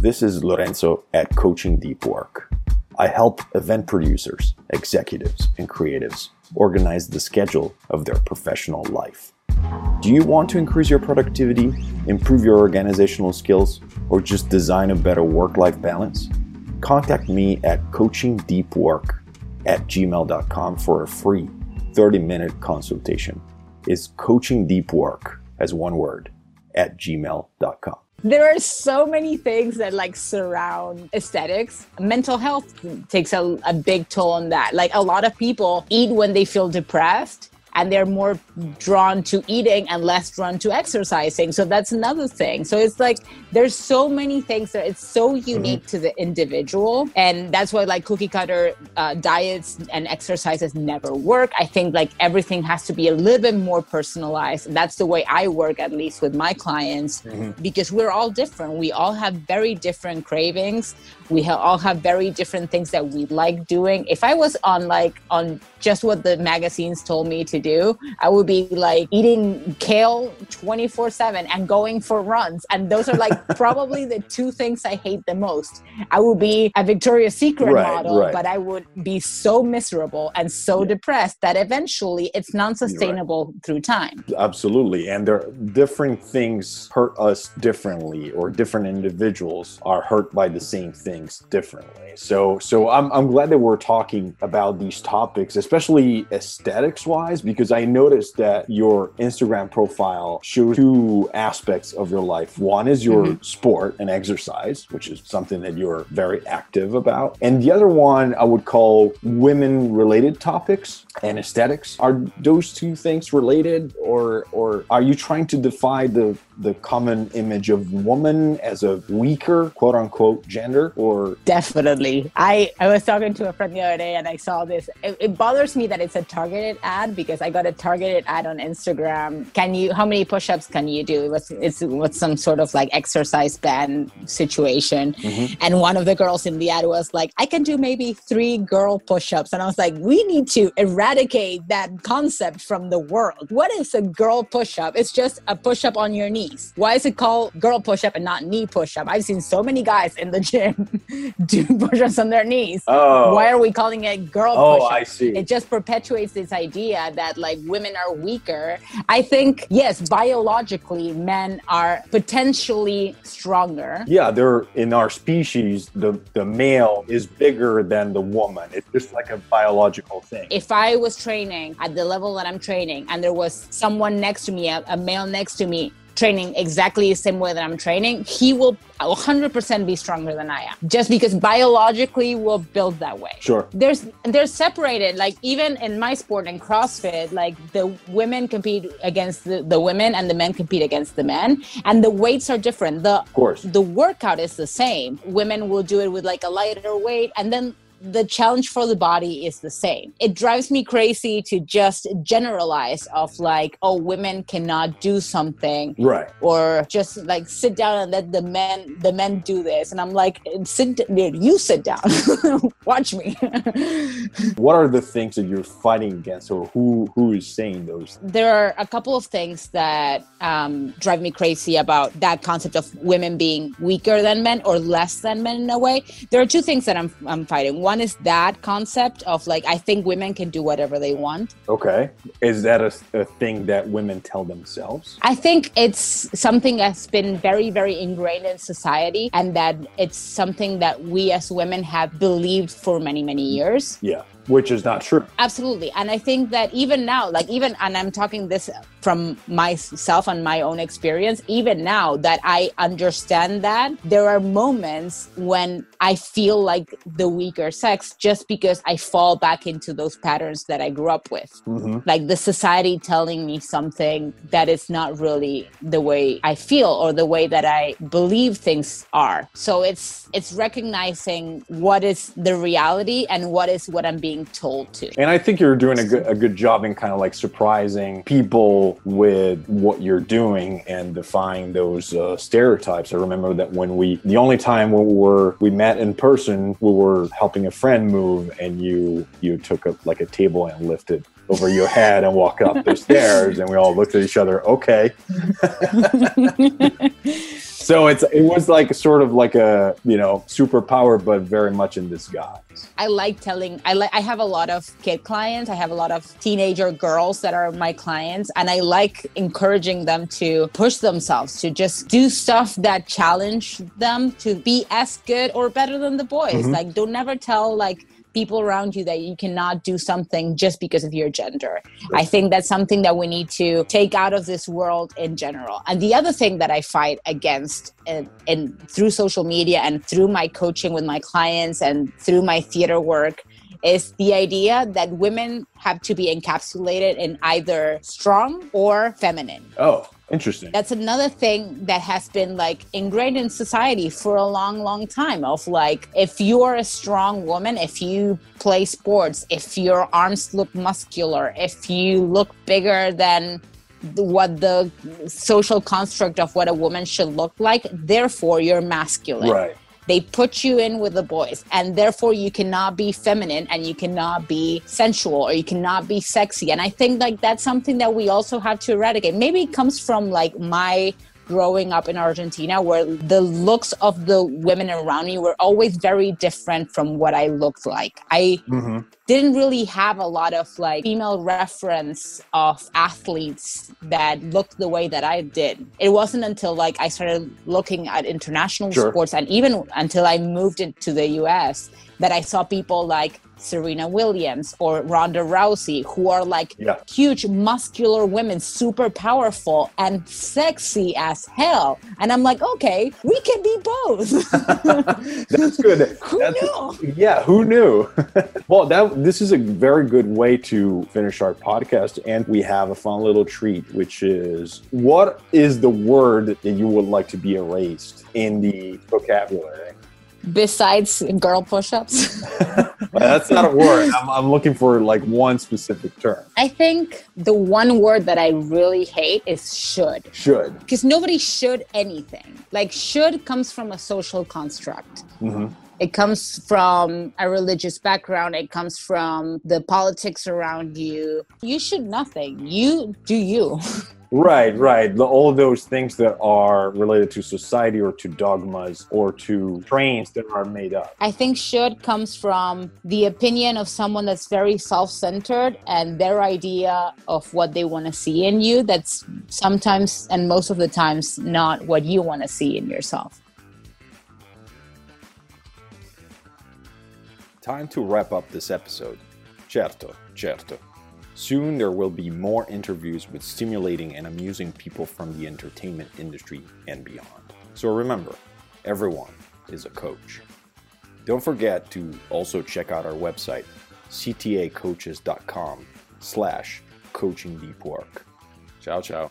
This is Lorenzo at Coaching Deep Work. I help event producers, executives, and creatives organize the schedule of their professional life. Do you want to increase your productivity, improve your organizational skills, or just design a better work life balance? Contact me at coachingdeepwork at gmail.com for a free 30 minute consultation. It's coachingdeepwork as one word at gmail.com. There are so many things that like surround aesthetics. Mental health takes a, a big toll on that. Like a lot of people eat when they feel depressed and they're more drawn to eating and less drawn to exercising. So that's another thing. So it's like there's so many things that it's so mm-hmm. unique mm-hmm. to the individual, and that's why like cookie cutter uh, diets and exercises never work. I think like everything has to be a little bit more personalized. That's the way I work, at least with my clients, mm-hmm. because we're all different. We all have very different cravings. We ha- all have very different things that we like doing. If I was on like on just what the magazines told me to do, I would be like eating kale 24 7 and going for runs. And those are like probably the two things I hate the most. I would be a Victoria's Secret right, model, right. but I would be so miserable and so yeah. depressed that eventually it's non sustainable right. through time. Absolutely. And there are different things hurt us differently, or different individuals are hurt by the same things differently. So, so I'm, I'm glad that we're talking about these topics, especially aesthetics wise, because I noticed that your Instagram profile shows two aspects of your life. One is your mm-hmm. sport and exercise, which is something that you're very active about. And the other one I would call women related topics and aesthetics. Are those two things related or or are you trying to defy the the common image of woman as a weaker quote unquote gender or definitely i i was talking to a friend the other day and i saw this it, it, bothers me that it's a targeted ad because i got a targeted ad on instagram can you how many push-ups can you do it was it's with some sort of like exercise band situation mm-hmm. and one of the girls in the ad was like i can do maybe three girl push-ups and i was like we need to eradicate that concept from the world what is a girl push-up it's just a push-up on your knees. Why is it called girl push up and not knee push up? I've seen so many guys in the gym do push ups on their knees. Oh. Why are we calling it girl oh, push up? I see. It just perpetuates this idea that like women are weaker. I think, yes, biologically, men are potentially stronger. Yeah, they're in our species, the, the male is bigger than the woman. It's just like a biological thing. If I was training at the level that I'm training and there was someone next to me, a, a male next to me, training exactly the same way that I'm training, he will 100% be stronger than I am. Just because biologically we're built that way. Sure. There's they're separated. Like even in my sport in CrossFit, like the women compete against the, the women and the men compete against the men, and the weights are different. The of course the workout is the same. Women will do it with like a lighter weight, and then the challenge for the body is the same. It drives me crazy to just generalize of like, oh, women cannot do something, right? Or just like sit down and let the men the men do this, and I'm like, sit, you sit down, watch me. what are the things that you're fighting against, or who who is saying those? There are a couple of things that um, drive me crazy about that concept of women being weaker than men or less than men in a way. There are two things that I'm I'm fighting one is that concept of like, I think women can do whatever they want. Okay. Is that a, a thing that women tell themselves? I think it's something that's been very, very ingrained in society and that it's something that we as women have believed for many, many years. Yeah which is not true. Absolutely. And I think that even now, like even, and I'm talking this from myself and my own experience, even now that I understand that there are moments when I feel like the weaker sex just because I fall back into those patterns that I grew up with. Mm-hmm. Like the society telling me something that is not really the way I feel or the way that I believe things are. So it's, it's recognizing what is the reality and what is what I'm being being told to. And I think you're doing a good, a good job in kind of like surprising people with what you're doing and defying those uh, stereotypes. I remember that when we, the only time we were, we met in person, we were helping a friend move and you, you took a, like a table and lifted over your head and walk up the stairs and we all looked at each other okay so it's it was like sort of like a you know superpower, but very much in disguise. I like telling. I like. I have a lot of kid clients. I have a lot of teenager girls that are my clients, and I like encouraging them to push themselves to just do stuff that challenge them to be as good or better than the boys. Mm-hmm. Like, don't never tell like people around you that you cannot do something just because of your gender. I think that's something that we need to take out of this world in general. And the other thing that I fight against and, in through social media and through my coaching with my clients and through my theater work is the idea that women have to be encapsulated in either strong or feminine. Oh. Interesting. That's another thing that has been like ingrained in society for a long, long time of like, if you are a strong woman, if you play sports, if your arms look muscular, if you look bigger than what the social construct of what a woman should look like, therefore you're masculine. Right they put you in with the boys, and therefore you cannot be feminine and you cannot be sensual or you cannot be sexy. And I think like that's something that we also have to eradicate. Maybe it comes from like my growing up in Argentina where the looks of the women around me were always very different from what I looked like. I mm-hmm. Didn't really have a lot of like female reference of athletes that looked the way that I did. It wasn't until like I started looking at international sure. sports and even until I moved into the US that I saw people like Serena Williams or Ronda Rousey, who are like yeah. huge, muscular women, super powerful and sexy as hell. And I'm like, okay, we can be both. That's good. who That's, knew? Yeah, who knew? well, that this is a very good way to finish our podcast, and we have a fun little treat, which is what is the word that you would like to be erased in the vocabulary? besides girl push-ups? That's not a word. I'm, I'm, looking for like one specific term. I think the one word that i really hate is should. Should. Because nobody should anything. Like should comes from a social construct. Mm-hmm. It comes from a religious background. It comes from the politics around you. You should nothing. You do you. Right, right. All those things that are related to society or to dogmas or to trains that are made up. I think should comes from the opinion of someone that's very self centered and their idea of what they want to see in you. That's sometimes and most of the times not what you want to see in yourself. Time to wrap up this episode. Certo, certo. Soon there will be more interviews with stimulating and amusing people from the entertainment industry and beyond. So remember, everyone is a coach. Don't forget to also check out our website, ctacoaches.com slash coaching deep work. Ciao, ciao.